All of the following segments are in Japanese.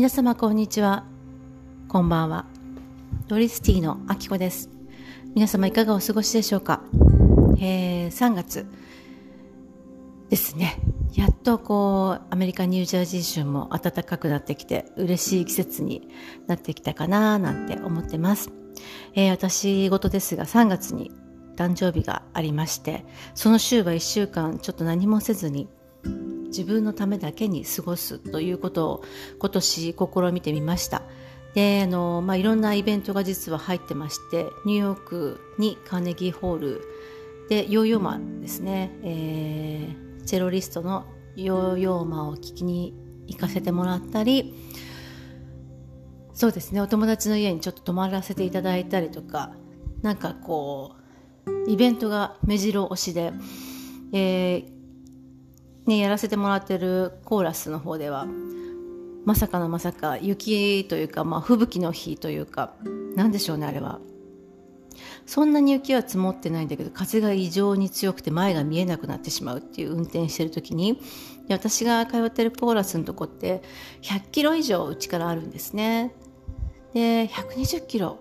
皆様こんにちは。こんばんは。ドリスティのあきこです。皆様いかがお過ごしでしょうか、えー、3月ですね。やっとこうアメリカニュージャージー州も暖かくなってきて嬉しい季節になってきたかななんて思ってます、えー、私事ですが3月に誕生日がありましてその週は1週間ちょっと何もせずに自分のためだけに過ごすということを今年試みてみました。であの、まあ、いろんなイベントが実は入ってましてニューヨークにカーネギーホール。でヨーヨーマンですね、えー、チェロリストのヨーヨーマンを聞きに行かせてもらったりそうですねお友達の家にちょっと泊まらせていただいたりとかなんかこうイベントが目白押しで、えー、ね、やらせてもらってるコーラスの方ではまさかのまさか雪というか、まあ、吹雪の日というか何でしょうねあれは。そんなに雪は積もってないんだけど風が異常に強くて前が見えなくなってしまうっていう運転してる時に私が通ってるコーラスのとこって100キロ以上うちからあるんですね。で120キロ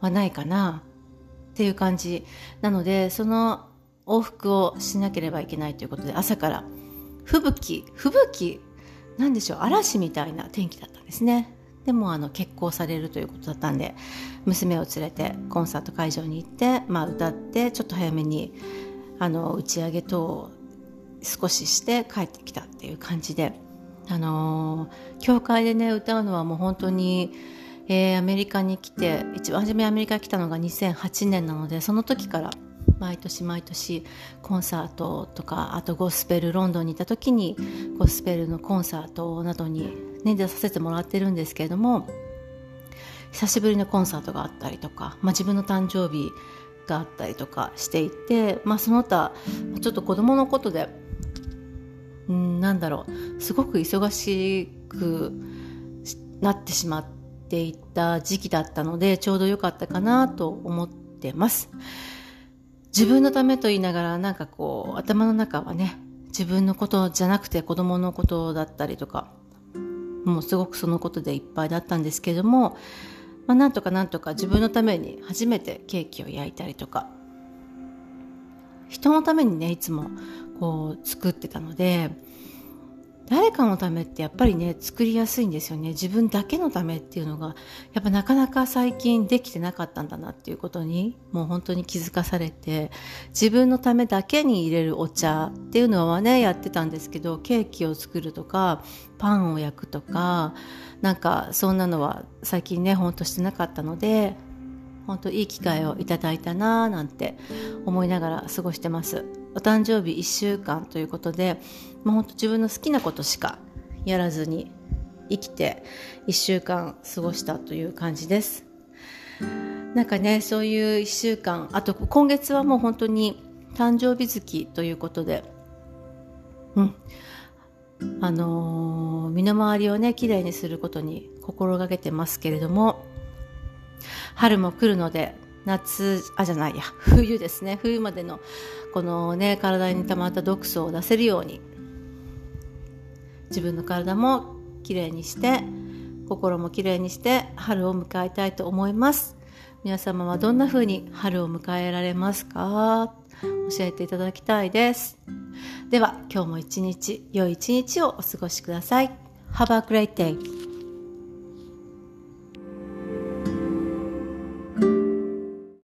はないかなっていう感じなのでその往復をしなければいけないということで朝から吹雪吹雪なんでしょう嵐みたいな天気だったんですね。でもあの結婚されるということだったんで娘を連れてコンサート会場に行って、まあ、歌ってちょっと早めにあの打ち上げ等を少しして帰ってきたっていう感じで、あのー、教会でね歌うのはもう本当に、えー、アメリカに来て一番初めアメリカに来たのが2008年なのでその時から毎年毎年コンサートとかあとゴスペルロンドンにいた時にゴスペルのコンサートなどに、ね、出させてもらってるんですけれども久しぶりのコンサートがあったりとか、まあ、自分の誕生日があったりとかしていて、まあ、その他ちょっと子供のことでうんなんだろうすごく忙しくなってしまっていた時期だったのでちょうど良かったかなと思ってます。自分のためと言いながらなんかこう頭の中はね自分のことじゃなくて子供のことだったりとかもうすごくそのことでいっぱいだったんですけども、まあ、なんとかなんとか自分のために初めてケーキを焼いたりとか人のためにねいつもこう作ってたので誰かのためってやっぱりね作りやすいんですよね。自分だけのためっていうのがやっぱなかなか最近できてなかったんだなっていうことにもう本当に気づかされて自分のためだけに入れるお茶っていうのはねやってたんですけどケーキを作るとかパンを焼くとかなんかそんなのは最近ねほんとしてなかったので本当いい機会をいただいたななんて思いながら過ごしてます。お誕生日1週間ということでもう本当自分の好きなことしかやらずに生きて1週間過ごしたという感じです。なんかねそういう1週間あと今月はもう本当に誕生日月ということでうん。あのー、身の回りをねきれいにすることに心がけてますけれども春も来るので夏あじゃないや冬ですね。冬までのこのね体に溜まった毒素を出せるように自分の体もきれいにして心もきれいにして春を迎えたいと思います。皆様はどんな風に春を迎えられますか？教えていただきたいです。では今日も一日良い一日をお過ごしください。Have a great day.